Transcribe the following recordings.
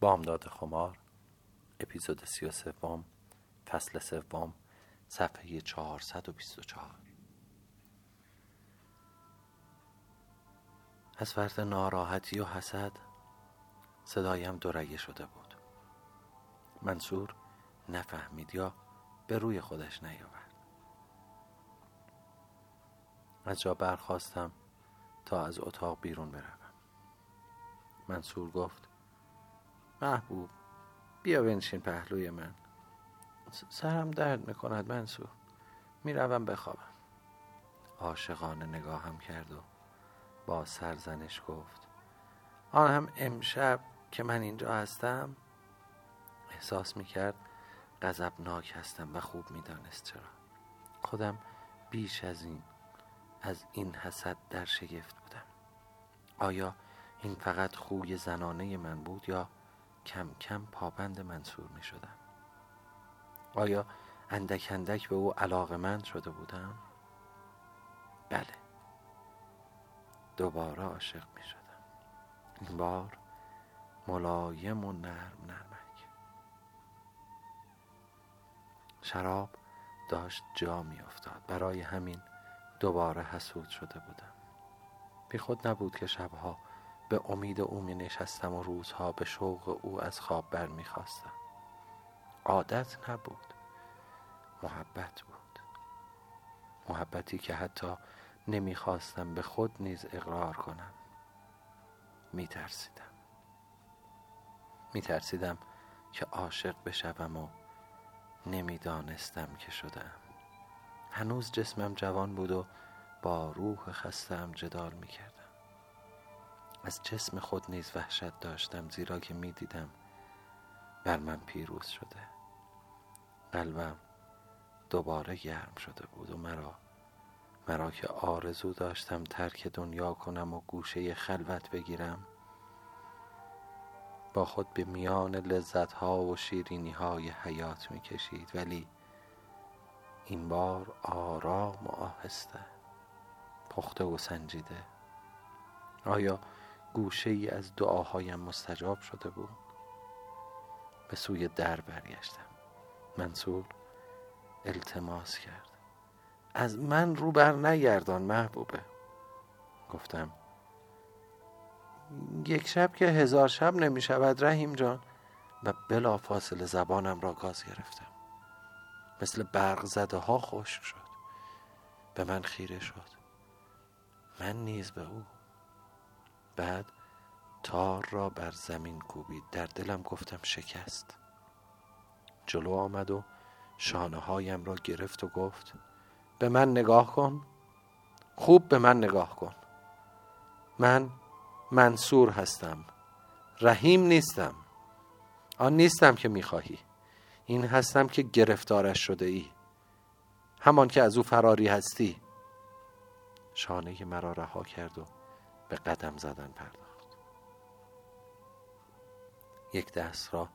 بامداد خمار اپیزود سی و سوم فصل سوم صفحه 424 از فرد ناراحتی و حسد صدایم دورگه شده بود. منصور نفهمید یا به روی خودش نیاورد. از جا برخواستم تا از اتاق بیرون بروم. منصور گفت محبوب. بیا بنشین پهلوی من. سرم درد می‌کند منصور. می‌روم بخوابم. عاشقانه نگاهم کرد و با سرزنش گفت آن هم امشب که من اینجا هستم؟ احساس می‌کرد غضبناک هستم و خوب می‌دانست چرا. خودم بیش از این از این حسد در شگفت بودم. آیا این فقط خوی زنانه من بود یا کم کم پابند منصور می شدم آیا اندک اندک به او علاقه من شده بودم؟ بله. دوباره عاشق می شدم این بار ملایم و نرم نرمک. شراب داشت جا می افتاد برای همین دوباره حسود شده بودم. بی خود نبود که شبها به امید او می نشستم و روزها به شوق او از خواب بر می خواستم. عادت نبود. محبت بود. محبتی که حتی نمی‌خواستم به خود نیز اقرار کنم. می ترسیدم می ترسیدم که عاشق بشوم و نمی‌دانستم که شدم. هنوز جسمم جوان بود و با روح خستم جدال می کردم از جسم خود نیز وحشت داشتم زیرا که می دیدم بر من پیروز شده. قلبم دوباره گرم شده بود و مرا مرا که آرزو داشتم ترک دنیا کنم و گوشه خلوت بگیرم با خود به میان لذت ها و شیرینی های حیات می کشید ولی این بار آرام و آهسته پخته و سنجیده. آیا گوشه ای از دعاهایم مستجاب شده بود. به سوی در برگشتم. منصور التماس کرد. از من رو بر نگردان محبوبه. گفتم یک شب که هزار شب نمی شود رحیم جان. و بلا فاصله زبانم را گاز گرفتم. مثل برق زده ها خشک شد. به من خیره شد. من نیز به او بعد تار را بر زمین کوبید. در دلم گفتم شکست. جلو آمد و شانه هایم را گرفت و گفت به من نگاه کن. خوب به من نگاه کن. من منصور هستم. رحیم نیستم. آن نیستم که می‌خواهی. این هستم که گرفتارش شده ای همان که از او فراری هستی. شانه مرا رها کرد و به قدم زدن پرداخت. یک دست را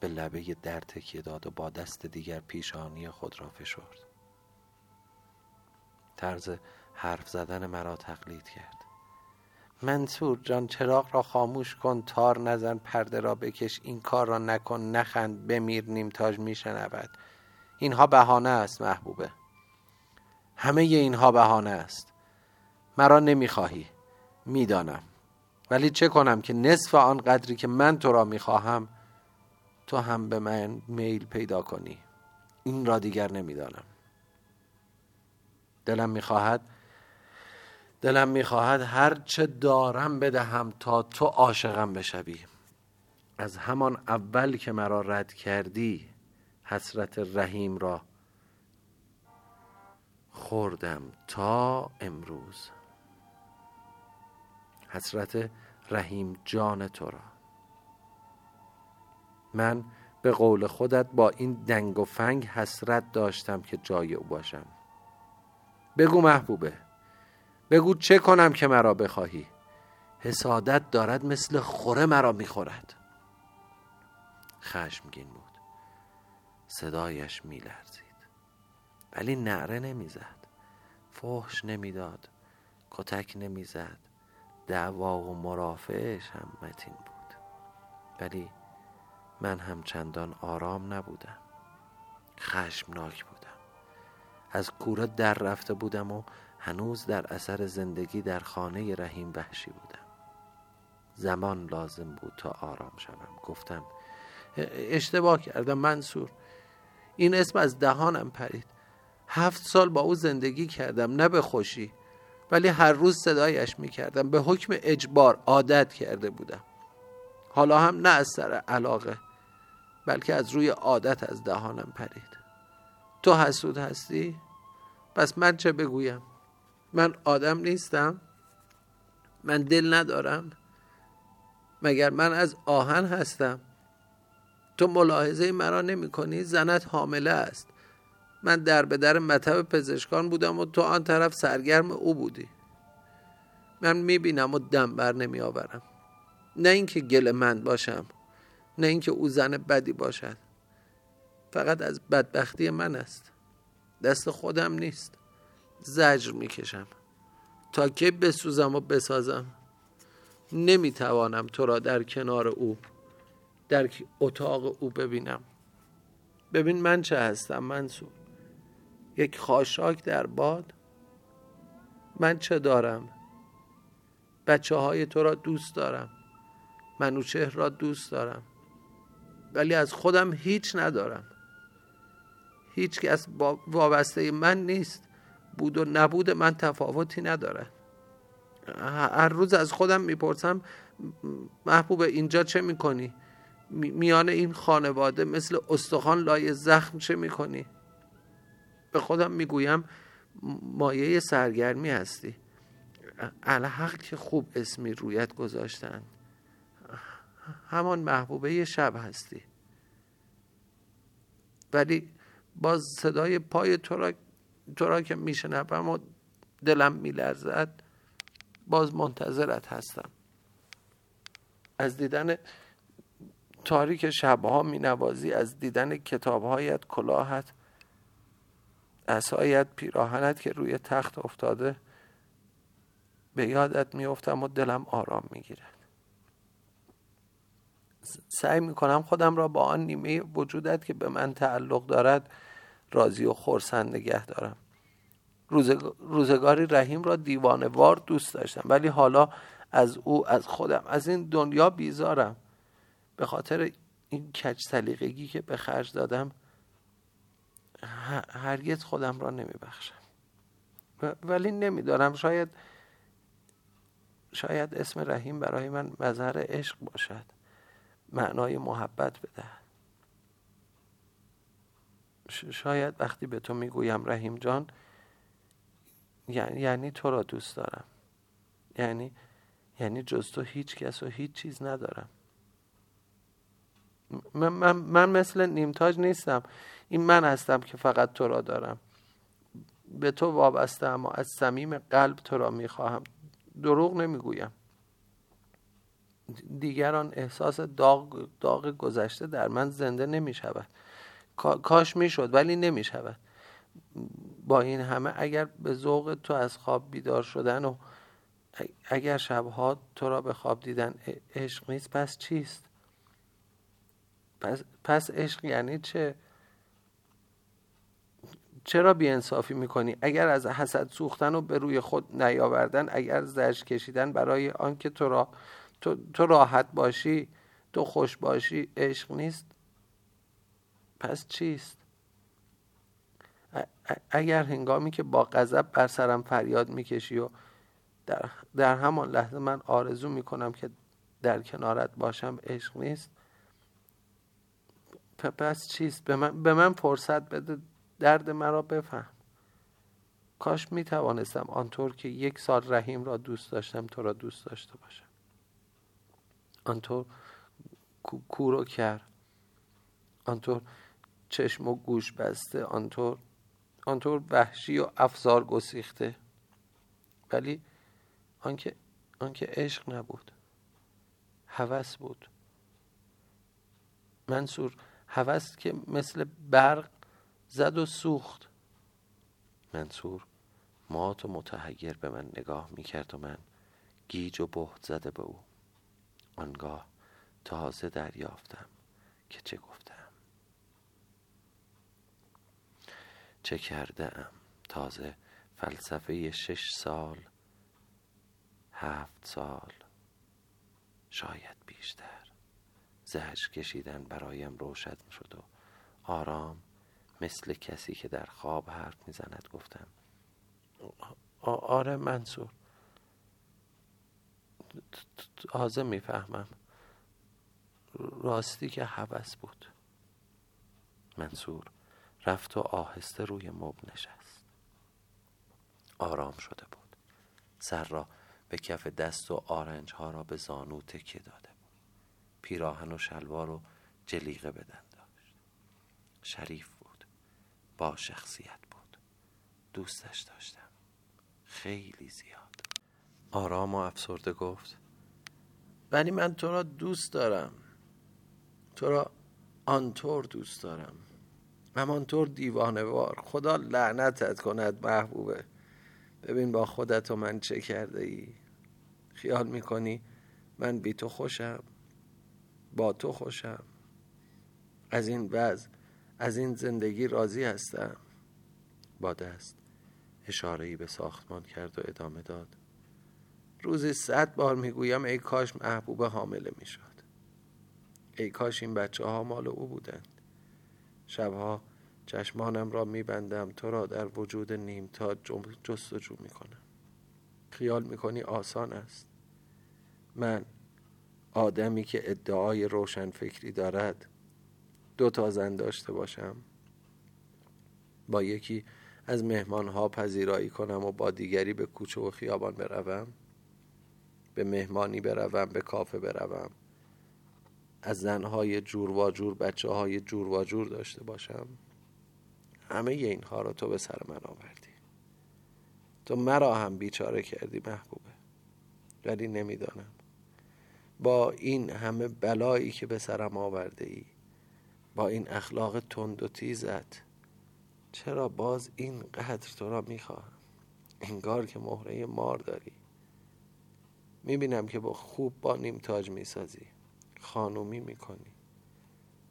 به لبه در تکیه داد و با دست دیگر پیشانی خود را فشرد. طرز حرف زدن مرا تقلید کرد. منصور جان چراغ را خاموش کن تار نزن پرده را بکش این کار را نکن نخند بمیر نیمتاج میشنود. اینها بهانه است محبوبه. همه اینها بهانه است. مرا نمی‌خواهی. می‌دانم. ولی چه کنم که نصف آن قدری که من تو را می‌خواهم تو هم به من میل پیدا کنی. این را دیگر نمی‌دانم. دلم می‌خواهد دلم می‌خواهد هر چه دارم بدهم تا تو عاشقم بشوی. از همان اول که مرا رد کردی حسرت رحیم را خوردم تا امروز. حسرت رحیم جان تو را. من به قول خودت با این دنگ و فنگ حسرت داشتم که جای او باشم. بگو محبوبه. بگو چه کنم که مرا بخواهی. حسادت دارد مثل خوره مرا می‌خورد. خشمگین بود. صدایش میلرزید. ولی نعره نمی‌زد. فحش نمی‌داد. کتک نمی‌زد. دعوا و مرافعش هم متین بود. ولی من هم چندان آرام نبودم. خشمناک بودم. از کوره در رفته بودم و هنوز در اثر زندگی در خانه رحیم وحشی بودم. زمان لازم بود تا آرام شوم. گفتم اشتباه کردم منصور. این اسم از دهانم پرید. هفت سال با او زندگی کردم نه به خوشی. ولی هر روز صدایش می کردم به حکم اجبار عادت کرده بودم حالا هم نه از سر علاقه بلکه از روی عادت از دهانم پرید تو حسود هستی؟ پس من چه بگویم؟ من آدم نیستم؟ من دل ندارم؟ مگر من از آهن هستم؟ تو ملاحظه مرا نمی کنی؟ زنت حامله است من در به در مطب پزشکان بودم و تو آن طرف سرگرم او بودی. من می‌بینم و دم بر نمی آورم نه اینکه گل من باشم نه اینکه او زن بدی باشد. فقط از بدبختی من است. دست خودم نیست. زجر می‌کشم. تا که بسوزم و بسازم؟ نمی‌توانم تو را در کنار او در اتاق او ببینم. ببین من چه هستم منصور. یک خاشاک در باد. من چه دارم؟ بچه های تو را دوست دارم. منوچهر را دوست دارم. ولی از خودم هیچ ندارم. هیچ کس وابسته من نیست. بود و نبود من تفاوتی نداره. هر روز از خودم می‌پرسم محبوب اینجا چه می‌کنی؟ میان این خانواده مثل استخوان لای زخم چه می‌کنی؟ به خودم می‌گویم مایه سرگرمی هستی. الحق که خوب اسمی رویت گذاشتن همان محبوبه شب هستی. ولی باز صدای پای تو را, تو را که میشنوم و دلم میلرزد باز منتظرت هستم. از دیدن تاریک شبها می نوازی از دیدن کتابهایت کلاهت اسایت پیراهنت که روی تخت افتاده به یادت میافتم و دلم آرام می‌گیرد سعی می‌کنم خودم را با آن نیمه وجودت که به من تعلق دارد راضی و خورسند نگه دارم. روزگاری رحیم را دیوانه وار دوست داشتم ولی حالا از او از خودم از این دنیا بیزارم. به خاطر این کچ سلیقگی که به خرج دادم هرگز خودم را نمی بخشم ولی نمیدارم شاید شاید اسم رحیم برای من مظهر عشق باشد. معنای محبت بده شاید وقتی به تو می‌گویم رحیم جان یعنی تو را دوست دارم. یعنی یعنی جز تو هیچ کس و هیچ چیز ندارم. من, من, من مثل نیمتاج نیستم. این من هستم که فقط تو را دارم. به تو وابسته اما از صمیم قلب تو را می‌خواهم. دروغ نمی‌گویم. دیگران احساس داغ, داغ گذشته در من زنده نمی شود کاش می شد ولی نمی شود با این همه اگر به ذوق تو از خواب بیدار شدن و اگر شبها تو را به خواب دیدن عشق نیست پس چیست؟ پس, پس عشق یعنی چه؟ چرا بیانصافی می‌کنی؟ اگر از حسد سوختن و به روی خود نیاوردن اگر زرش کشیدن برای آنکه تو را تو, تو راحت باشی تو خوش باشی عشق نیست؟ پس چیست؟ اگر هنگامی که با غضب بر سرم فریاد می‌کشی و در, در همان لحظه من آرزو می‌کنم که در کنارت باشم عشق نیست؟ پس چیست؟ به من, به من فرصت بده. درد مرا بفهم. کاش می توانستم آنطور که یک سال رحیم را دوست داشتم تو را دوست داشته باشم. آنطور کورو کرد آنطور چشم و گوش بسته. آنطور آنطور وحشی و افزار گسیخته. ولی آنکه آنکه عشق نبود. هوس بود. منصور هوس که مثل برق زد و سوخت. منصور مات و متحیر به من نگاه می‌کرد و من گیج و بهت زده به او. آنگاه تازه دریافتم که چه گفتم. چه کرده ام تازه فلسفه شش سال هفت سال شاید بیشتر. زهش کشیدن برایم روشن شد و آرام مثل کسی که در خواب حرف می‌زند گفتم. آره منصور تازه می‌فهمم. راستی که حوث بود. منصور رفت و آهسته روی مب نشست. آرام شده بود. سر را به کف دست و آرنج ها را به زانو تکیه داده. پیراهن و شلوار و جلیقه بدن داشت. شریف بود. با شخصیت بود. دوستش داشتم. خیلی زیاد. آرام و افسرده گفت ولی من تو را دوست دارم. تو را آنطور دوست دارم. همانطور دیوانه وار خدا لعنتت کند محبوبه. ببین با خودت و من چه کرده ای. خیال می‌کنی من بی تو خوشم؟ با تو خوشم. از این وضع از این زندگی راضی هستم. با دست اشاره به ساختمان کرد و ادامه داد. روزی صد بار می‌گویم ای کاش محبوب حامله می‌شد. ای کاش این بچه ها مال او بودند. شبها چشمانم را میبندم تو را در وجود نیمتا جستجو می‌کنم. خیال می‌کنی آسان است. من آدمی که ادعای روشن فکری دارد دو تا زن داشته باشم. با یکی از مهمانها پذیرایی کنم و با دیگری به کوچه و خیابان بروم. به مهمانی بروم به کافه بروم. از زنهای جور و جور بچه های جور و جور داشته باشم. همه اینها را تو به سر من آوردی. تو مرا هم بیچاره کردی محبوبه. ولی نمی‌دانم. با این همه بلایی که به سرم آورده ای با این اخلاق تند و تیزت چرا باز این قدر تو را می‌خواهم؟ انگار که مهره مار داری. می‌بینم که با خوب با نیم تاج می‌سازی. خانومی می‌کنی.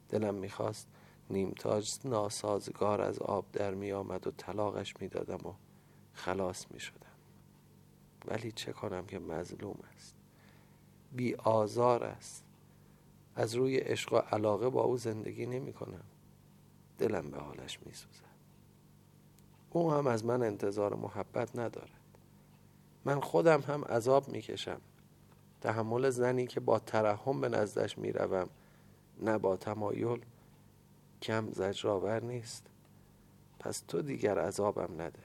دلم می‌خواست نیمتاج ناسازگار از آب در می آمد و طلاقش می دادم و خلاص می شدم ولی چه کنم که مظلوم است. بی آزار است. از روی عشق و علاقه با او زندگی نمی کنم. دلم به حالش می سوزد. او هم از من انتظار محبت ندارد. من خودم هم عذاب می کشم. تحمل زنی که با ترحم به نزدش می روم نه با تمایل. کم زجرآور نیست. پس تو دیگر عذابم نده.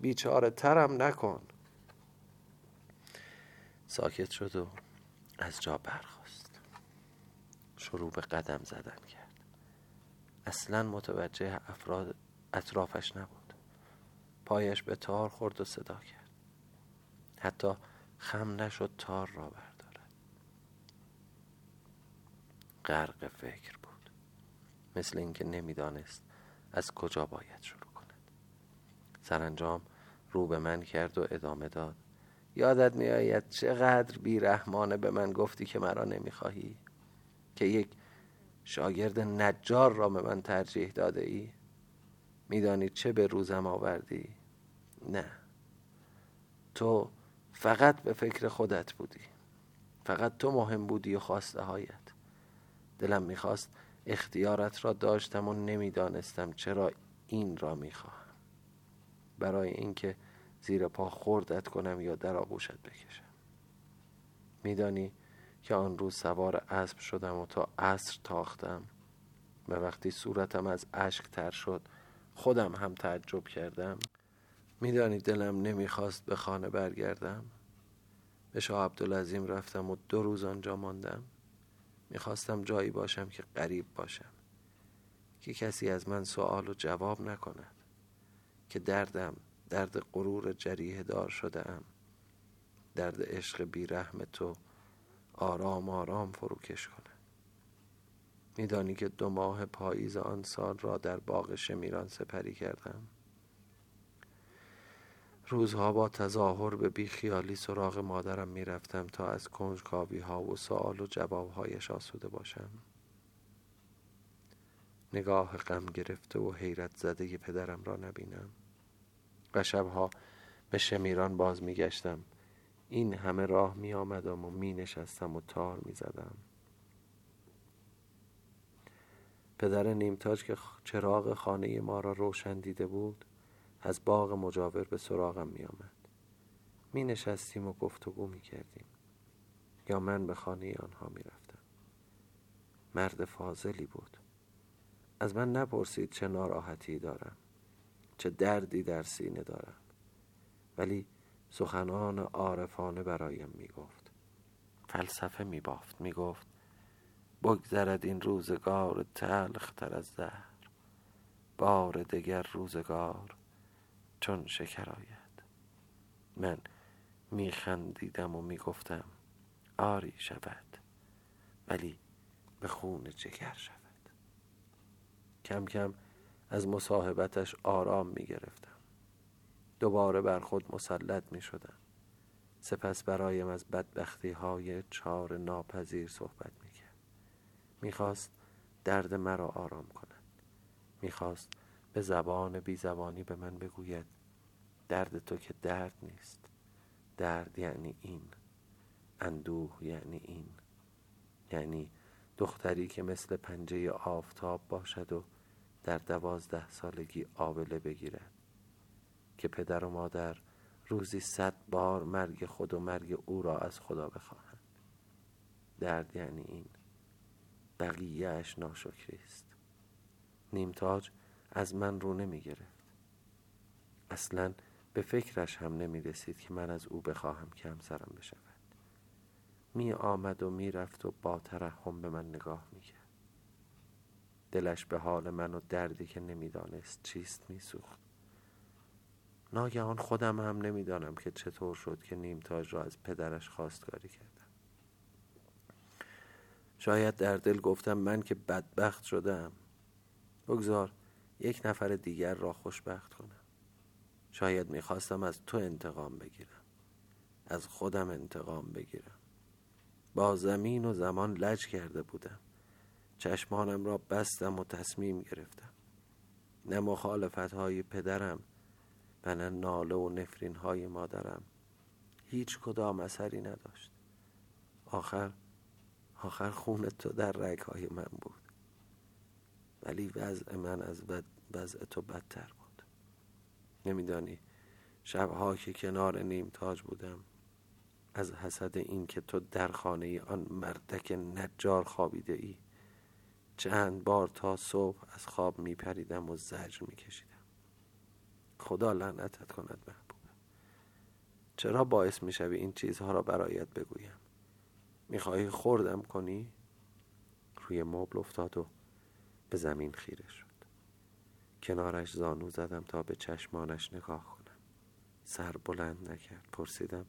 بیچاره ترم نکن. ساکت شد و از جا برخواست شروع به قدم زدن کرد. اصلا متوجه افراد اطرافش نبود. پایش به تار خورد و صدا کرد. حتی خم نشد تار را بردارد. غرق فکر مثل اینکه نمی‌دانست از کجا باید شروع کند. سرانجام رو به من کرد و ادامه داد. یادت میآید چقدر بیرحمانه به من گفتی که مرا نمی‌خواهی؟ که یک شاگرد نجار را به من ترجیح داده ای؟ میدانی چه به روزم آوردی؟ نه. تو فقط به فکر خودت بودی. فقط تو مهم بودی و خواسته هایت. دلم می‌خواست اختیارت را داشتم و نمی‌دانستم چرا این را می‌خواهم. برای اینکه زیر پا خوردت کنم یا در آغوشت بکشم. میدانی که آن روز سوار اسب شدم و تا عصر تاختم. و وقتی صورتم از اشک تر شد خودم هم تعجب کردم. میدانی دلم نمی‌خواست به خانه برگردم. به شاه عبدالعظیم رفتم و دو روز آنجا ماندم. می‌خواستم جایی باشم که غریب باشم. که کسی از من سوال و جواب نکند. که دردم درد غرور جریه دار شده ام درد عشق بیرحم تو آرام آرام فروکش کند میدانی که دو ماه پاییز آن سال را در باغ شمیران سپری کردم. روزها با تظاهر به بیخیالی سراغ مادرم می‌رفتم تا از کنجکاوی ها و سوال و جواب هایش آسوده باشم. نگاه غم گرفته و حیرت زده پدرم را نبینم. و شبها به شمیران باز میگشتم. این همه راه می آمدم و می نشستم و تار می زدم پدر نیمتاج که چراغ خانه ما را روشن دیده بود از باغ مجاور به سراغم می آمد می نشستیم و گفتگو می کردیم یا من به خانه آنها می رفتم مرد فاضلی بود. از من نپرسید چه ناراحتی دارم. چه دردی در سینه دارم ولی سخنان عارفانه برایم می گفت فلسفه می بافت می گفت بگذرد این روزگار تلخ تر از زهر بار دگر روزگار چون شکر آید. من خندیدم و می گفتم آری شود ولی به خون جگر شود. کم کم از مصاحبتش آرام می گرفتم دوباره بر خود مسلط می شدم سپس برایم از بدبختی های چار ناپذیر صحبت می کرد می خواست درد مرا آرام کند. می خواست به زبان بی زبانی به من بگوید درد تو که درد نیست. درد یعنی این. اندوه یعنی این. یعنی دختری که مثل پنجه آفتاب باشد و در دوازده سالگی آبله بگیرد که پدر و مادر روزی صد بار مرگ خود و مرگ او را از خدا بخواهند. درد یعنی این بقیه اش ناشکری است. نیمتاج از من رو نمی گرفت اصلا به فکرش هم نمی رسید که من از او بخواهم که همسرم بشود. می آمد و می رفت و با ترحم به من نگاه می کرد دلش به حال من و دردی که نمی‌دانست چیست میسوخت. ناگهان خودم هم نمی‌دانم که چطور شد که نیمتاج را از پدرش خواستگاری کردم. شاید در دل گفتم من که بدبخت شدم. بگذار یک نفر دیگر را خوشبخت کنم. شاید می‌خواستم از تو انتقام بگیرم. از خودم انتقام بگیرم. با زمین و زمان لج کرده بودم. چشمانم را بستم و تصمیم گرفتم. نه مخالفت های پدرم و نه ناله و نفرین های مادرم. هیچ کدام اثری نداشت. آخر آخر خون تو در رگ های من بود. ولی وضع من از وضع تو بدتر بود. نمیدانی شبها که کنار نیم تاج بودم از حسد این که تو در خانه آن مردک نجار خوابیده ای چند بار تا صبح از خواب می پریدم و زجر می کشیدم خدا لعنتت کند محبوب. چرا باعث می شوی این چیزها را برایت بگویم؟ می‌خواهی خوردم کنی؟ روی مبل افتاد و به زمین خیره شد. کنارش زانو زدم تا به چشمانش نگاه کنم. سر بلند نکرد. پرسیدم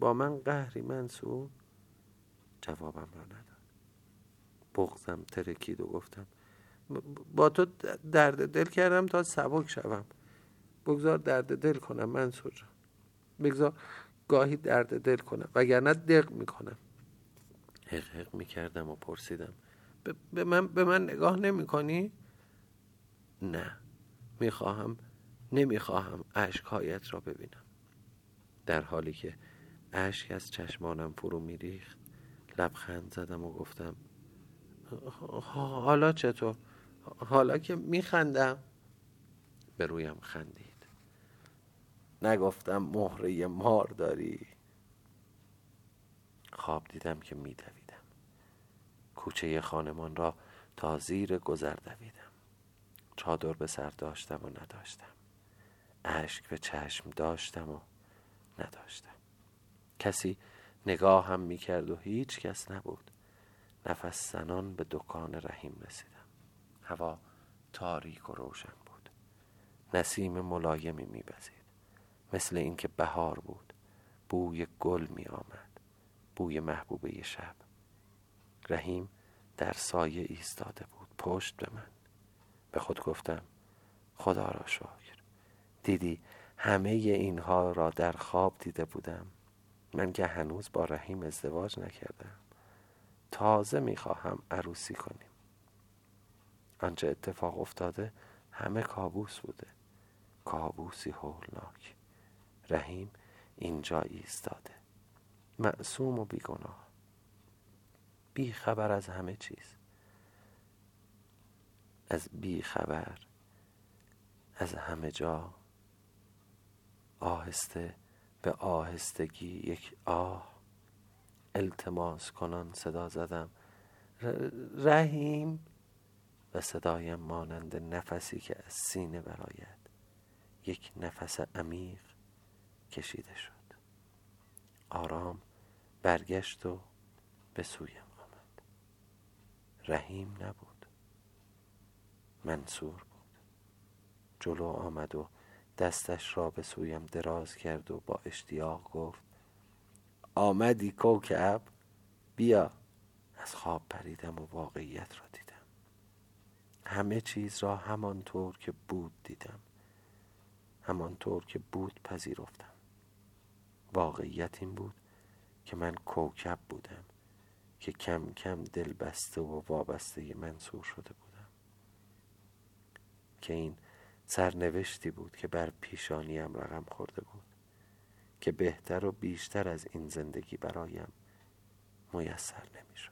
با من قهری منصور؟ جوابم را نداد. بغزم ترکید و گفتم با تو درد دل کردم تا سبک شوم. بگذار درد دل کنم منصور جان. بگذار گاهی درد دل کنم وگرنه دق می‌کنم. حق حق می‌کردم و پرسیدم. به من, به من نگاه نمی کنی؟ نه. می‌خواهم نمی‌خواهم عشقهایت را ببینم. در حالی که اشک از چشمانم فرو میریخت لبخند زدم و گفتم حالا چطور؟ حالا که میخندم. به رویم خندید. نگفتم مهره مار داری. خواب دیدم که میدویدم. کوچه خانمان را تا زیر گذر دویدم. چادر به سر داشتم و نداشتم. اشک به چشم داشتم و نداشتم. کسی نگاه هم می‌کرد و هیچ کس نبود. نفس زنان به دکان رحیم رسیدم. هوا تاریک و روشن بود. نسیم ملایمی میبزید مثل اینکه بهار بود. بوی گل می آمد بوی محبوبه شب. رحیم در سایه ایستاده بود. پشت به من. به خود گفتم خدا را شکر. دیدی همه اینها را در خواب دیده بودم. من که هنوز با رحیم ازدواج نکردم. تازه می‌خواهم عروسی کنیم. آنچه اتفاق افتاده همه کابوس بوده. کابوسی هولناک. رحیم اینجا ایستاده. معصوم و بیگناه. بی خبر از همه چیز. از بی خبر از همه جا. آهسته به آهستگی یک آه. التماس کنان صدا زدم. رحیم و صدایم مانند نفسی که از سینه براید یک نفس عمیق کشیده شد. آرام برگشت و به سویم آمد. رحیم نبود. منصور بود. جلو آمد و دستش را به سویم دراز کرد و با اشتیاق گفت آمدی کوکب بیا. از خواب پریدم و واقعیت را دیدم. همه چیز را همانطور که بود دیدم. همانطور که بود پذیرفتم. واقعیت این بود که من کوکب بودم که کم کم دل بسته و وابسته منصور شده بودم. که این سرنوشتی بود که بر پیشانیم رقم خورده بود. که بهتر و بیشتر از این زندگی برایم میسر نمی‌شد.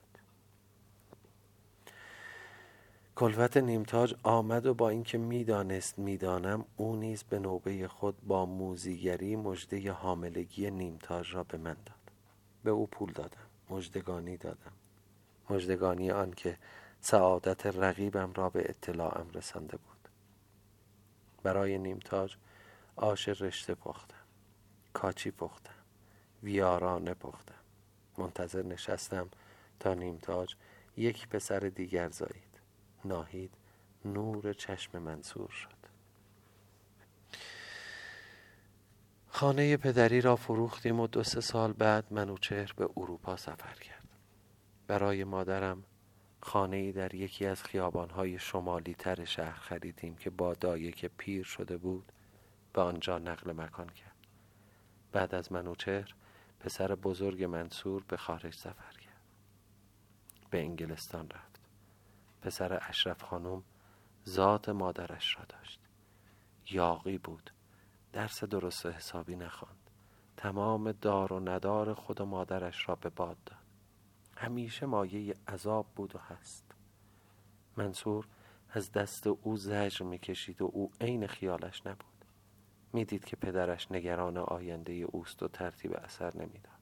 کلفت نیمتاج آمد و با اینکه می‌دانست می‌دانم او نیز به نوبه خود با موزیگری مژده حاملگی نیمتاج را به من داد. به او پول دادم مژدگانی دادم. مژدگانی آن که سعادت رقیبم را به اطلاعم رسانده بود. برای نیمتاج آش رشته پختم کاچی پختم. ویارانه پختم. منتظر نشستم تا نیمتاج یک پسر دیگر زایید. ناهید نور چشم منصور شد. خانه پدری را فروختیم و دو سه سال بعد منوچهر به اروپا سفر کرد برای مادرم خانه ای در یکی از خیابانهای شمالی تر شهر خریدیم که با دایه که پیر شده بود به آنجا نقل مکان کرد بعد از منوچهر پسر بزرگ منصور به خارج سفر کرد. به انگلستان رفت. پسر اشرف خانم ذات مادرش را داشت. یاقی بود. درس درست و حسابی نخواند. تمام دار و ندار خود و مادرش را به باد داد. همیشه مایه عذاب بود و هست. منصور از دست او زجر می‌کشید و او عین خیالش نبود. می‌دید که پدرش نگران آینده اوست و ترتیب اثر نمی‌داد.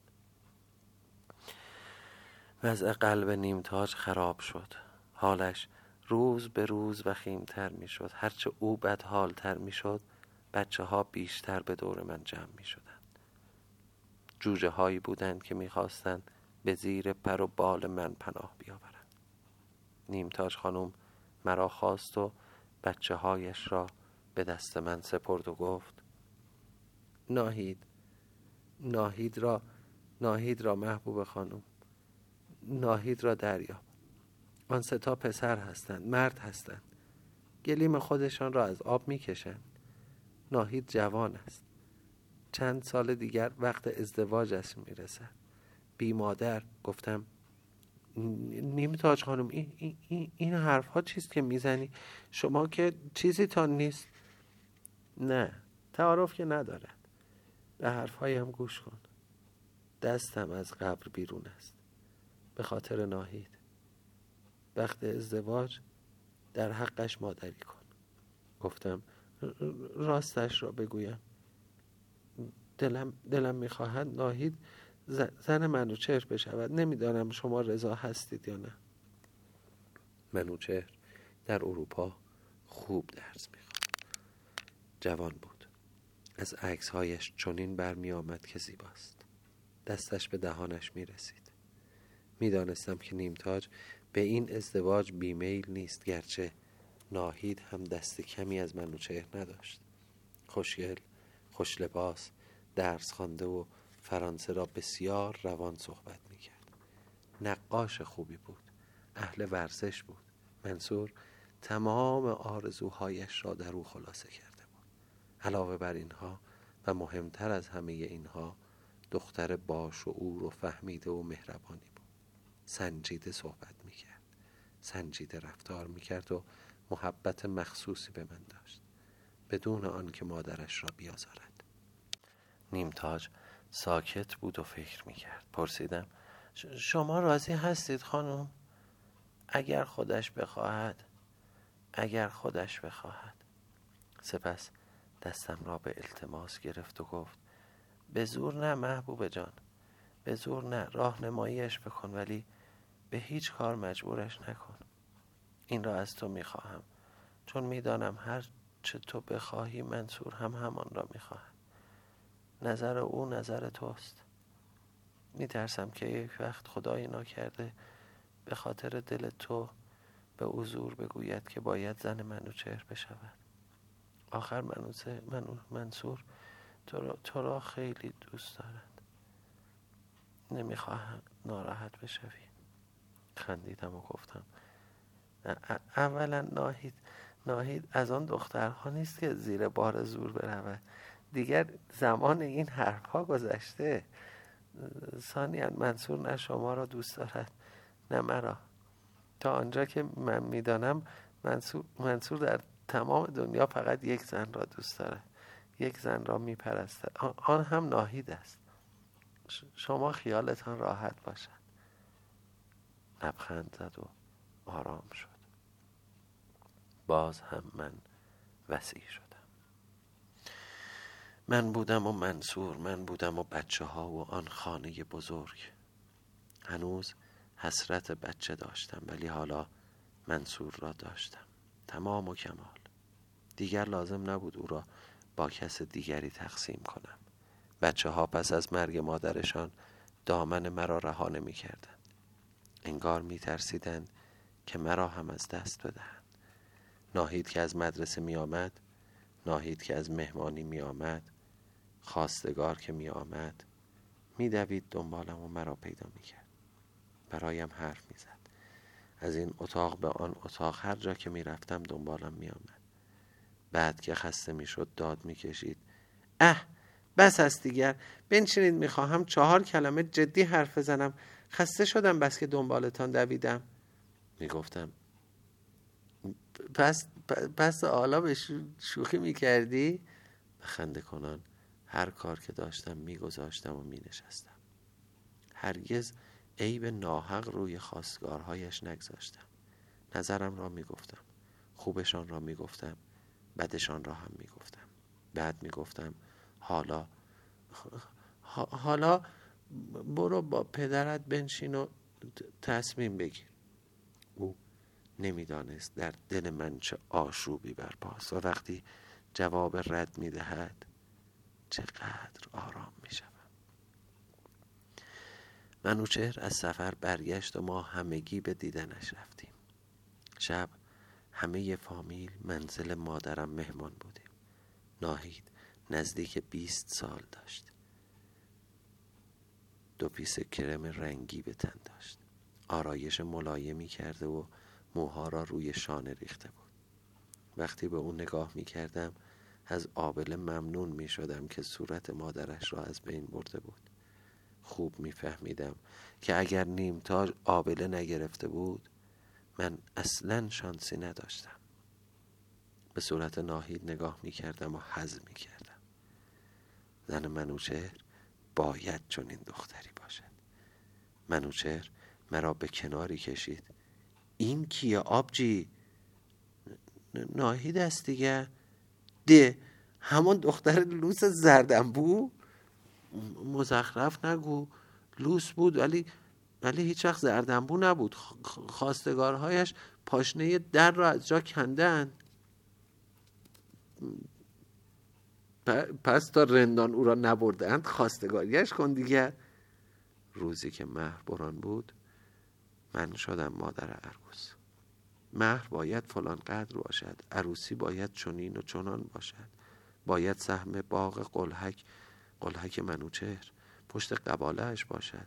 وضع قلب نیمتاج خراب شد. حالش روز به روز وخیمتر می‌شد. هرچه او بدحالتر می‌شد بچه ها بیشتر به دور من جمع می شدند جوجه هایی بودند که می‌خواستند به زیر پر و بال من پناه بیاورند. نیمتاج خانم مرا خواست و بچه هایش را به دست من سپرد و گفت ناهید. ناهید را ناهید را محبوب خانم. ناهید را دریاب. آن ستا پسر هستند مرد هستند. گلیم خودشان را از آب می‌کشند. ناهید جوان است. چند سال دیگر وقت ازدواجش می‌رسد. بی مادر گفتم نیم تاج خانم این, این, این حرف ها چیست که می‌زنی؟ شما که چیزی تا نیست. نه تعارف که ندارد. به حرفهایم گوش کن. دستم از قبر بیرون است. به خاطر ناهید. وقت ازدواج در حقش مادری کن. گفتم راستش را بگویم. دلم, دلم می‌خواهد ناهید زن منوچهر بشود. نمی‌دانم شما رضا هستید یا نه. منوچهر در اروپا خوب درس می‌خواد جوان بود. از عکسهایش چنین برمی آمد که زیباست. دستش به دهانش می رسید می دانستم که نیمتاج به این ازدواج بیمیل نیست گرچه ناهید هم دست کمی از منوچهر نداشت. خوشگل خوش لباس درس خوانده و فرانسه را بسیار روان صحبت می کرد نقاش خوبی بود اهل ورزش بود. منصور تمام آرزوهایش را در او خلاصه کرد. علاوه بر اینها و مهمتر از همه اینها دختر باشعور و فهمیده و مهربانی بود. سنجیده صحبت می‌کرد. سنجیده رفتار می‌کرد و محبت مخصوصی به من داشت. بدون آنکه مادرش را بیازارد. نیمتاج ساکت بود و فکر می‌کرد. پرسیدم شما راضی هستید خانم؟ اگر خودش بخواهد اگر خودش بخواهد. سپس دستم را به التماس گرفت و گفت به زور نه محبوب جان به زور نه راهنماییش بکن ولی به هیچ کار مجبورش نکن. این را از تو می‌خواهم چون می‌دانم هر چه تو بخواهی منصور هم همان را می‌خواهد. نظر او نظر توست. میترسم که یک وقت خدای ناکرده به خاطر دل تو به او زور بگوید که باید زن منوچهر بشود. آخر منو منصور. تو را, خیلی دوست دارد. نمی‌خواهم ناراحت بشوی. خندیدم و گفتم اولا ناهید ناهید از آن دخترها نیست که زیر بار زور برود. دیگر زمان این حرفها گذشته. ثانیا منصور نه شما را دوست دارد نه مرا. تا آنجا که من می‌دانم منصور, منصور در تمام دنیا فقط یک زن را دوست دارد یک زن را میپرستد آن هم ناهید است. شما خیالتان راحت باشد. لبخند زد و آرام شد. باز هم من وسیع شدم. من بودم و منصور من بودم و بچه ها و آن خانه بزرگ. هنوز حسرت بچه داشتم ولی حالا منصور را داشتم. تمام و کمال. دیگر لازم نبود او را با کس دیگری تقسیم کنم. بچه ها پس از مرگ مادرشان دامن مرا رها نمی کردن. انگار می ترسیدن که مرا هم از دست بدهند. ناهید که از مدرسه می آمد ناهید که از مهمانی می آمد خواستگار که می آمد می دوید دنبالم و مرا پیدا می کرد. برایم حرف می زد. از این اتاق به آن اتاق هر جا که می رفتم دنبالم می آمد. بعد که خسته می شد داد می کشید اه بس است دیگر. بنشینید می خواهم چهار کلمه جدی حرف بزنم. خسته شدم بس که دنبالتان دویدم. می گفتم پس پس حالا به شوخی می کردی؟ خنده کنان هر کار که داشتم میگذاشتم و مینشستم. هرگز عیب ناحق روی خواستگارهایش نگذاشتم. نظرم را می‌گفتم. خوبشان را می‌گفتم. بدشان را هم می‌گفتم. بعد می‌گفتم حالا حالا برو با پدرت بنشین و تصمیم بگیر. او نمی‌دانست در دل من چه آشوبی برپاست و وقتی جواب رد می‌دهد چقدر آرام می شوم منوچهر از سفر برگشت و ما همگی به دیدنش رفتیم. شب همه فامیل منزل مادرم مهمان بودیم ناهید نزدیک بیست سال داشت. دو پیس کرم رنگی به تن داشت. آرایش ملایمی کرده و موها را روی شانه ریخته بود. وقتی به اون نگاه می کردم از آبله ممنون می شدم که صورت مادرش را از بین برده بود. خوب می فهمیدم که اگر نیمتاج آبله نگرفته بود من اصلا شانسی نداشتم. به صورت ناهید نگاه می کردم و حز می کردم زن منوچهر باید این دختری باشد. منوچهر مرا به کناری کشید. این کیه آبجی؟ ناهید است دیگه. ده همون دختر لوس زردنبو مزخرف نگو. لوس بود ولی ولی هیچ وقت زردنبو نبود. خواستگارهایش پاشنه در را از جا کندن پس تا رندان او را نبردند خواستگاریش کن دیگر روزی که مهر بران بود من شدم مادر عروس. مهر باید فلان قدر باشد عروسی باید چنین و چنان باشد. باید سهم باغ قلحک قلحک منوچهر پشت قبالهش باشد.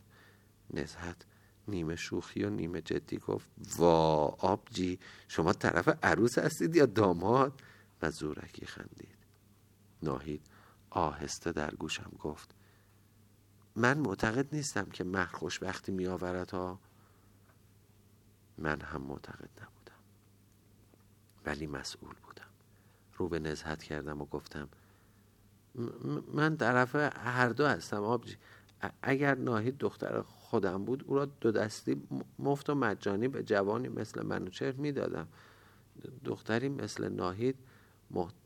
نزهت نیمه شوخی و نیمه جدی گفت وا آبجی شما طرف عروس هستید یا داماد؟ و زورکی خندید. ناهید آهسته در گوشم گفت من معتقد نیستم که مهر خوشبختی می آورد ها من هم معتقد نبودم ولی مسئول بودم. رو به نزهت کردم و گفتم من طرف هر دو هستم آبجی. اگر ناهید دختر خودم بود او را دو دستی مفت و مجانی به جوانی مثل منوچهر می‌دادم. دختری مثل ناهید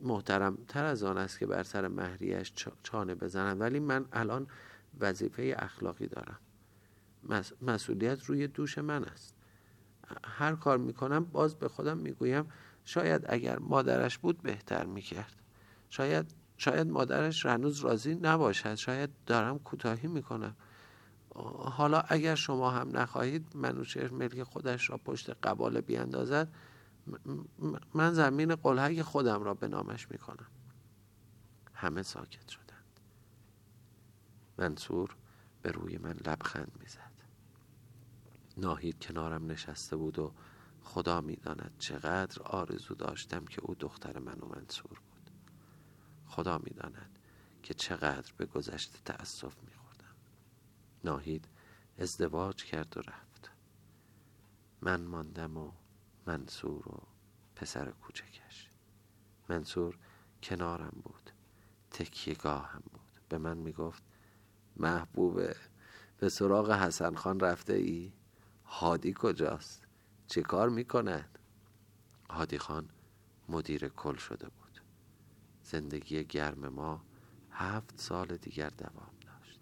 محترم تر از آن است که بر سر مهریش چانه بزنم. ولی من الان وظیفه اخلاقی دارم. مسئولیت روی دوش من است. هر کار می‌کنم باز به خودم می‌گویم شاید اگر مادرش بود بهتر می‌کرد. شاید شاید مادرش هنوز راضی نباشد. شاید دارم کوتاهی می‌کنم. حالا اگر شما هم نخواهید منوچهر ملک خودش را پشت قبال بیاندازد من زمین قلهک خودم را به نامش می‌کنم. همه ساکت شدند. منصور به روی من لبخند می‌زد. ناهید کنارم نشسته بود و خدا می‌داند چقدر آرزو داشتم که او دختر من و منصور بود. خدا می‌داند که چقدر به گذشته تأسف میخوردم ناهید ازدواج کرد و رفت من ماندم و منصور و پسر کوچکش منصور کنارم بود تکیگاه هم بود به من می‌گفت محبوبه به سراغ حسن خان رفته ای؟ هادی کجاست؟ چه کار می‌کند؟ هادی خان مدیر کل شده بود زندگی گرم ما هفت سال دیگر دوام داشت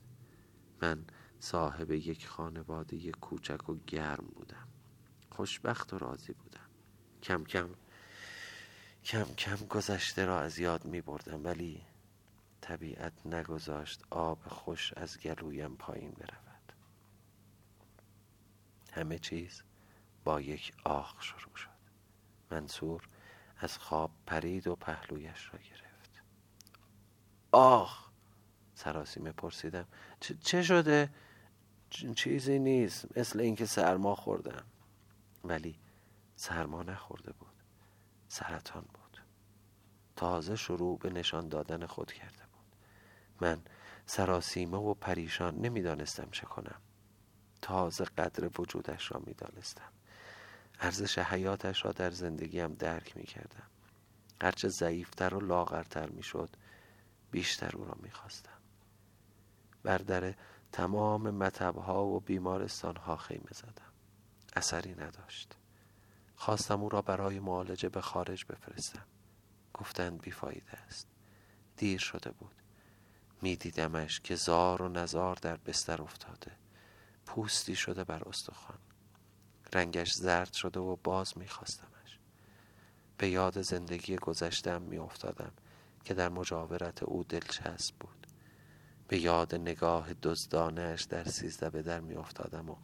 من صاحب یک خانواده کوچک و گرم بودم. خوشبخت و راضی بودم. کم کم کم کم گذشته را از یاد می بردم ولی طبیعت نگذاشت آب خوش از گلویم پایین برود. همه چیز با یک آخ شروع شد. منصور از خواب پرید و پهلویش را گرفت. آخ! سراسیمه پرسیدم چه شده؟ چیزی نیست. مثل اینکه سرما خوردم. ولی سرما نخورده بود. سرطان بود. تازه شروع به نشان دادن خود کرده بود. من سراسیمه و پریشان نمی‌دانستم چه کنم. تازه قدر وجودش را می‌دانستم. ارزش حیاتش را در زندگیم درک می کردم هرچه ضعیفتر و لاغرتر می شد بیشتر او را می خواستم بر در تمام مطبها و بیمارستانها خیمه زدم. اثری نداشت. خواستم او را برای معالجه به خارج بفرستم. گفتند بیفایده است. دیر شده بود. میدیدمش که زار و نزار در بستر افتاده. پوستی شده بر استخوان. رنگش زرد شده و باز میخواستمش. به یاد زندگی گذشتم میافتادم که در مجاورت او دلچسب بود. به یاد نگاه دزدانش در سیزده به در میافتادم و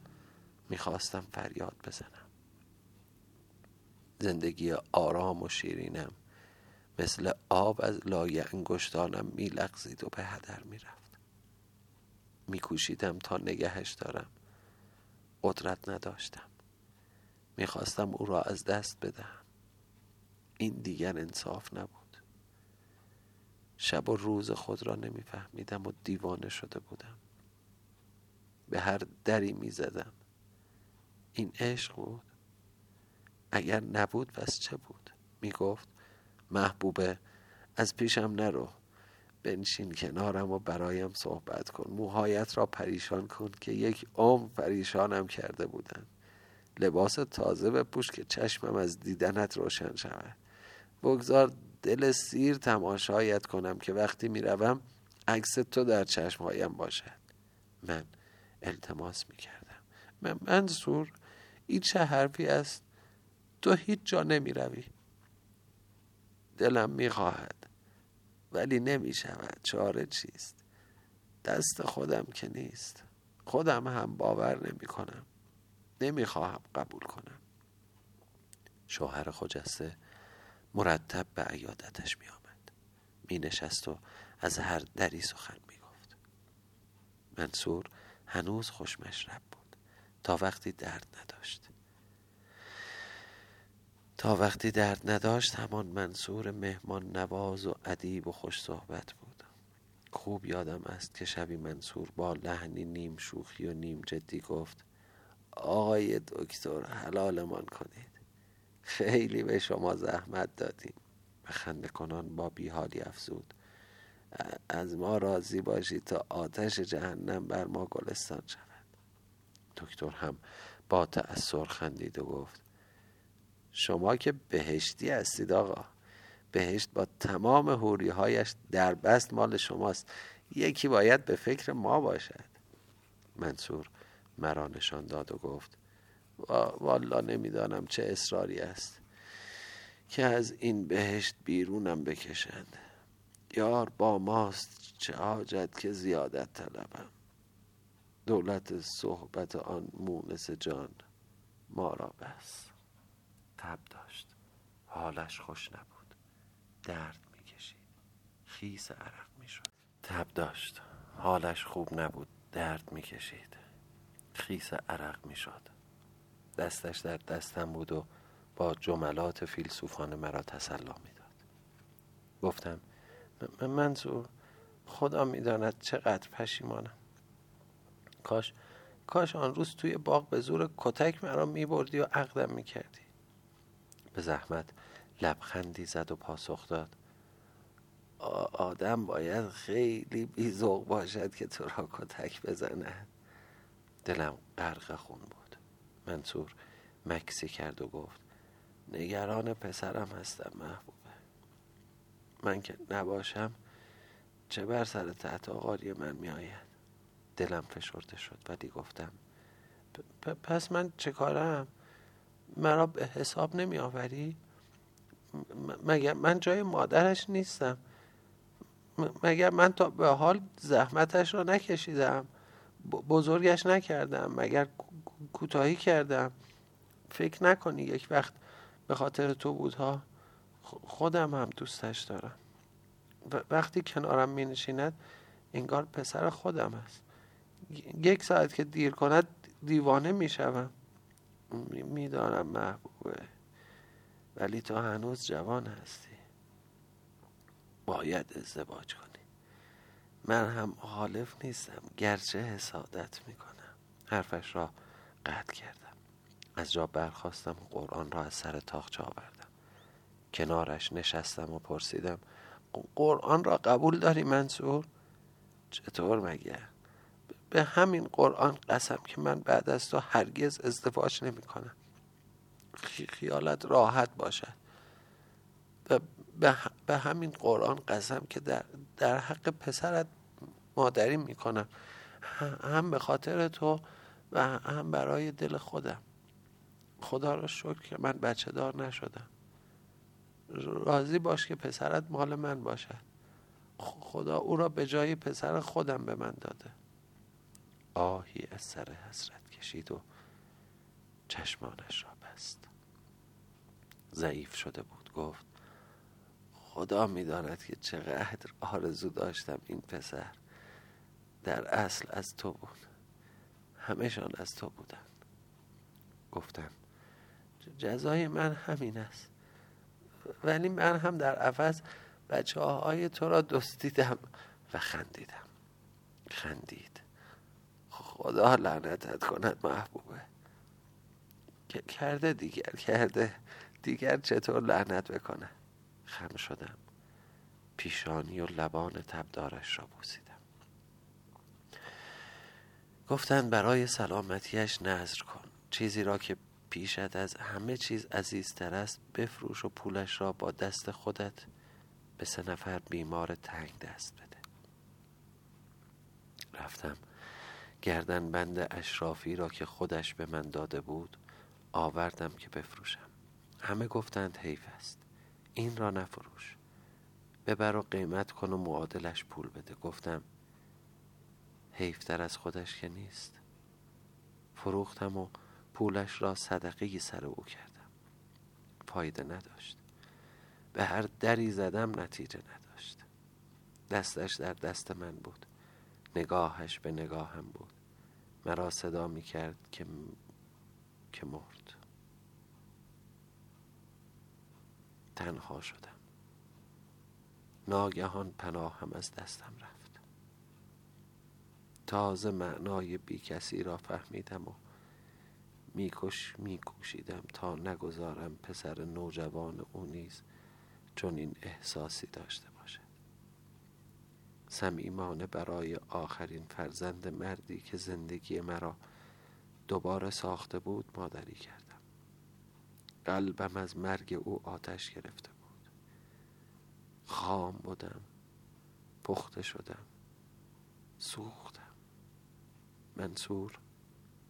می‌خواستم فریاد بزنم. زندگی آرام و شیرینم مثل آب از لای انگشتانم میلغزید و به هدر می‌رفت. میکوشیدم تا نگهش دارم. قدرت نداشتم. می‌خواستم او را از دست بدهم. این دیگر انصاف نبود. شب و روز خود را نمیفهمیدم و دیوانه شده بودم. به هر دری می‌زدم. این عشق بود؟ اگر نبود پس چه بود؟ می‌گفت محبوبه از پیشم نرو. بنشین کنارم و برایم صحبت کن. موهایت را پریشان کن که یک عمر پریشانم کرده بودن. لباس تازه بپوش که چشمم از دیدنت روشن شود. بگذار دل سیر تماشایت کنم که وقتی می‌روم عکس تو در چشمهایم باشد. من التماس می‌کردم. من منصور این چه حرفی است؟ تو هیچ جا نمی روی دلم می خواهد ولی نمی شود چاره چیست؟ دست خودم که نیست. خودم هم باور نمی کنم نمی خواهم قبول کنم. شوهر خجسته مرتب به عیادتش می آمد می نشست و از هر دری سخن می گفت منصور هنوز خوشمشرب بود. تا وقتی درد نداشت. تا وقتی درد نداشت همان منصور مهمان نواز و ادیب و خوش صحبت بود. خوب یادم است که شبی منصور با لحنی نیم شوخی و نیم جدی گفت آقای دکتر حلالمان کنید. خیلی به شما زحمت دادیم. خنده کنان با بیحالی افزود. از ما راضی باشید تا آتش جهنم بر ما گلستان شود. دکتر هم با تأثیر خندید و گفت شما که بهشتی هستید آقا. بهشت با تمام حوری هایش در بست مال شماست. یکی باید به فکر ما باشد. منصور مرا نشان داد و گفت والا نمی‌دانم چه اصراری است که از این بهشت بیرونم بکشند. یار با ماست چه حاجت که زیادت طلبم. دولت صحبت آن مونس جان ما را بس. تب داشت. حالش خوش نبود. درد می‌کشید. خیس عرق می‌شد. تب داشت. حالش خوب نبود. درد می‌کشید. خیس عرق می‌شد. دستش در دستم بود و با جملات فیلسوفانه مرا تسلا می‌داد. گفتم منظور خدا می‌داند چقدر پشیمانم. کاش کاش آن روز توی باغ به زور کتک مرا میبردی و عقدم می‌کردی. به زحمت لبخندی زد و پاسخ داد آدم باید خیلی بیزوق باشد که تو را کتک بزند. دلم غرق خون بود. منصور مکسی کرد و گفت نگران پسرم هستم محبوبه. من که نباشم چه بر سر تحت آقاری من می آید دلم فشرده شد ولی گفتم پس من چه کارم؟ مرا به حساب نمی آوری مگر من جای مادرش نیستم؟ مگر من تا به حال زحمتش را نکشیدم؟ بزرگش نکردم؟ مگر کوتاهی کردم. فکر نکنی یک وقت به خاطر تو بودها خودم هم دوستش دارم. وقتی کنارم می نشیند انگار پسر خودم است یک ساعت که دیر کند دیوانه می شوم می‌دانم محبوبه. ولی تو هنوز جوان هستی. باید ازدواج کنی. من هم حالف نیستم. گرچه حسادت می‌کنم. حرفش را قطع کردم. از جا برخواستم و قرآن را از سر تاخچه آوردم. کنارش نشستم و پرسیدم قرآن را قبول داری منصور؟ چطور مگه؟ به همین قرآن قسم که من بعد از تو هرگز ازدواج نمی کنم خیالت راحت باشد. به همین قرآن قسم که در, در حق پسرت مادری می کنم هم به خاطر تو و هم برای دل خودم. خدا را شکر که من بچه دار نشدم. راضی باش که پسرت مال من باشد خدا او را به جای پسر خودم به من داده. آهی از سر حسرت کشید و چشمانش را بست. ضعیف شده بود. گفت خدا می‌داند که چقدر آرزو داشتم این پسر در اصل از تو بود. همهشان از تو بودن. گفتم جزای من همین است. ولی من هم در عوض بچه های تو را دستیدم و خندیدم. خندید. خدا لعنتت کند محبوبه. کرده دیگر کرده دیگر چطور لعنت بکنه؟ خم شدم. پیشانی و لبان تبدارش را بوسیدم. گفتند برای سلامتیش نظر کن. چیزی را که پیشت از همه چیز عزیزتر است بفروش و پولش را با دست خودت به سه نفر بیمار تنگ دست بده. رفتم. گردن بند اشرافی را که خودش به من داده بود آوردم که بفروشم. همه گفتند حیف است. این را نفروش. ببر و قیمت کن و معادلش پول بده. گفتم حیفتر از خودش که نیست. فروختم و پولش را صدقه سر او کردم. فایده نداشت. به هر دری زدم نتیجه نداشت. دستش در دست من بود. نگاهش به نگاهم بود. مرا صدا می کرد که که مرد. تنها شدم. ناگهان پناهم از دستم رفت. تازه معنای بی کسی را فهمیدم و میکش میکوشیدم تا نگذارم پسر نوجوان او نیز چون این احساسی داشته باشد. صمیمانه برای آخرین فرزند مردی که زندگی مرا دوباره ساخته بود مادری کردم. قلبم از مرگ او آتش گرفته بود. خام بودم پخته شدم سوختم منصور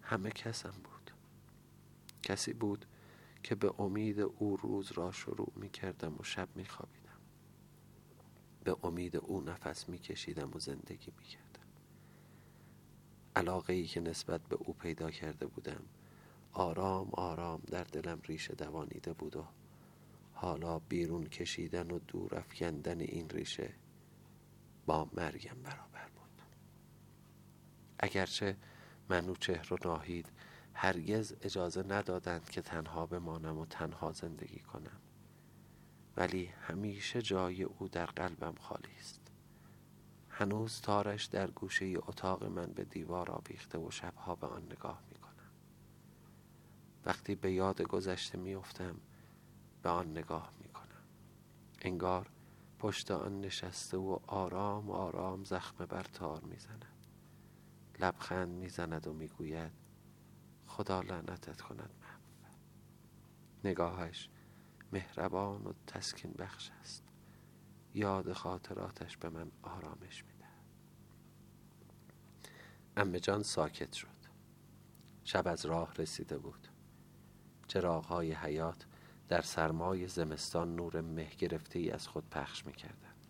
همه کسم بود. کسی بود که به امید او روز را شروع می کردم و شب می خوابیدم به امید او نفس می کشیدم و زندگی می کردم علاقه ای که نسبت به او پیدا کرده بودم آرام آرام در دلم ریشه دوانیده بود و حالا بیرون کشیدن و دور افکندن این ریشه با مرگم بود اگرچه منوچهر و ناهید هرگز اجازه ندادند که تنها بمانم و تنها زندگی کنم. ولی همیشه جای او در قلبم خالی است. هنوز تارش در گوشه اتاق من به دیوار آویخته و شبها به آن نگاه می کنم وقتی به یاد گذشته میافتم به آن نگاه می کنم انگار پشت آن نشسته و آرام آرام زخم بر تار می‌زند. لبخند می‌زند و می‌گوید خدا لعنتت کند محبوب نگاهش مهربان و تسکین بخش است. یاد خاطراتش به من آرامش میده امه جان ساکت شد. شب از راه رسیده بود. چراغهای حیات در سرمای زمستان نور مه گرفته ای از خود پخش می‌کردند.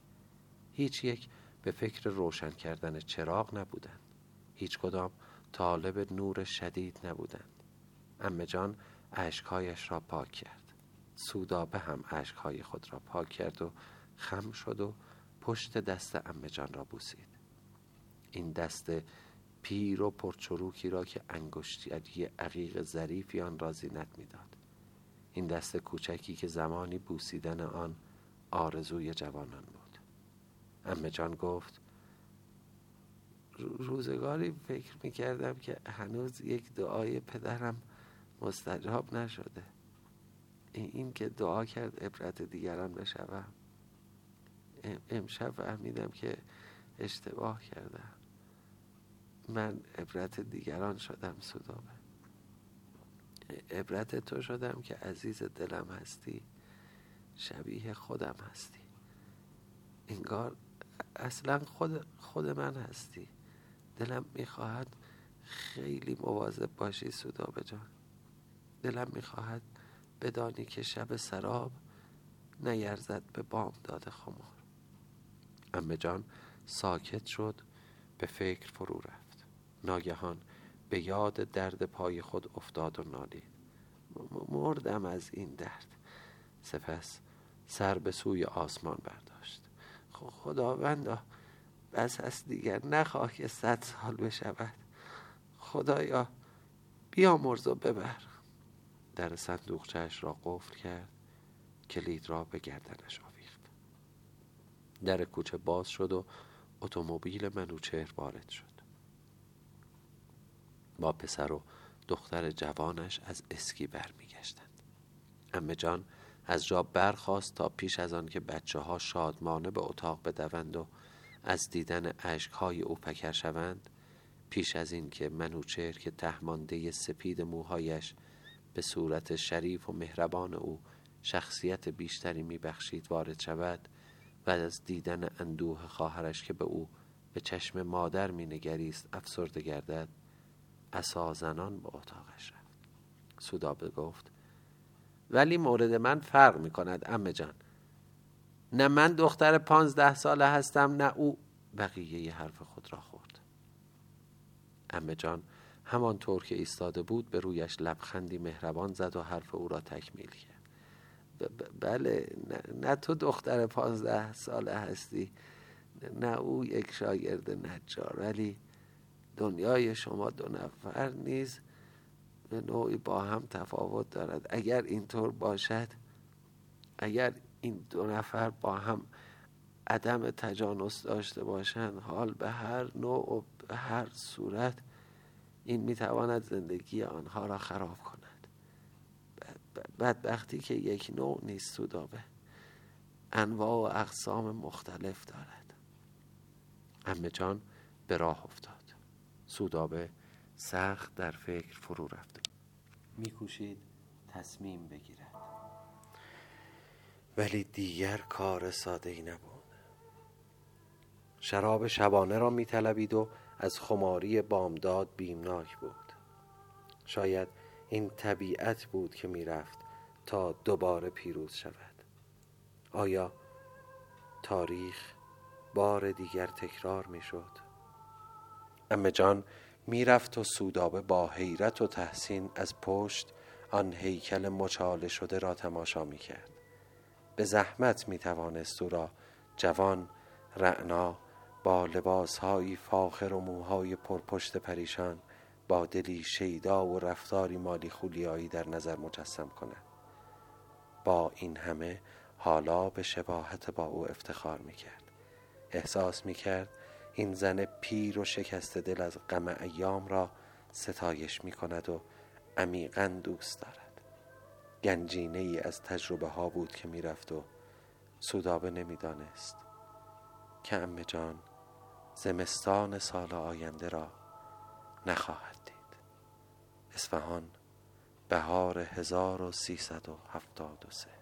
هیچ یک به فکر روشن کردن چراغ نبودند. هیچ کدام طالب نور شدید نبودند. امه جان عشقهایش را پاک کرد. سودابه هم عشقهای خود را پاک کرد و خم شد و پشت دست امه جان را بوسید. این دست پیر و پرچروکی را که انگشتی عقیق ظریفی آن را زینت می‌داد. این دست کوچکی که زمانی بوسیدن آن آرزوی جوانان بود. امه جان گفت روزگاری فکر می‌کردم که هنوز یک دعای پدرم مستجاب نشده. این که دعا کرد عبرت دیگران بشوم. امشب فهمیدم که اشتباه کردم. من عبرت دیگران شدم سودابه عبرت تو شدم که عزیز دلم هستی شبیه خودم هستی. انگار اصلا خود, خود من هستی. دلم می‌خواهد خیلی مواظب باشی سودابه جان. دلم می‌خواهد بدانی که شب سراب نیرزد به بام داده خمار. امه جان ساکت شد به فکر فرو رفت. ناگهان به یاد درد پای خود افتاد و نالید. مردم از این درد. سپس سر به سوی آسمان برداشت. خداوندا بس از دیگر. نخواه که صد سال بشود. خدایا بیامرز و ببر. در صندوقچهش را قفل کرد. کلید را به گردنش آویخت. در کوچه باز شد و اتومبیل منوچهر وارد شد. با پسر و دختر جوانش از اسکی برمیگشتند. امه جان از جا برخواست تا پیش از آن که بچه ها شادمانه به اتاق بدوند و از دیدن های او پکر شوند پیش از این که منوچهر که تهمانده سپید موهایش به صورت شریف و مهربان او شخصیت بیشتری میبخشید وارد شود و از دیدن اندوه خواهرش که به او به چشم مادر مینگریست افسرده گردد اسازنان به اتاقش رفت. سودابه گفت ولی مورد من فرق می کند امه جان. نه من دختر پانزده ساله هستم نه او. بقیه ی حرف خود را خورد. امه جان همانطور که ایستاده بود به رویش لبخندی مهربان زد و حرف او را تکمیل کرد. بله نه, تو دختر پانزده ساله هستی نه او یک شاگرد نجار ولی دنیای شما دو نفر نیز به نوعی با هم تفاوت دارد. اگر اینطور باشد اگر این دو نفر با هم عدم تجانس داشته باشند حال به هر نوع و به هر صورت این می‌تواند زندگی آنها را خراب کند. بدبختی که یک نوع نیست سودابه. انواع و اقسام مختلف دارد. امه جان به راه افتاد. سودابه سخت در فکر فرو رفت. میکوشید تصمیم بگیرد. ولی دیگر کار ساده ای نبود. شراب شبانه را میطلبید و از خماری بامداد بیمناک بود. شاید این طبیعت بود که می‌رفت تا دوباره پیروز شود. آیا تاریخ بار دیگر تکرار می‌شد؟ امه جان می‌رفت و سودابه با حیرت و تحسین از پشت آن هیکل مچاله شده را تماشا می‌کرد. به زحمت می توانست او را جوان رعنا با لباسهایی فاخر و موهای پرپشت پریشان با دلی شیدا و رفتاری مالی خولیایی در نظر مجسم کند. با این همه حالا به شباهت با او افتخار می کرد احساس می کرد این زن پیر و شکست دل از غم ایام را ستایش می کند و عمیقا دوست دارد. گنجینه ای از تجربه ها بود که می رفت و سودابه نمی‌دانست. که امه جان زمستان سال آینده را نخواهد دید. اصفهان بهار 1373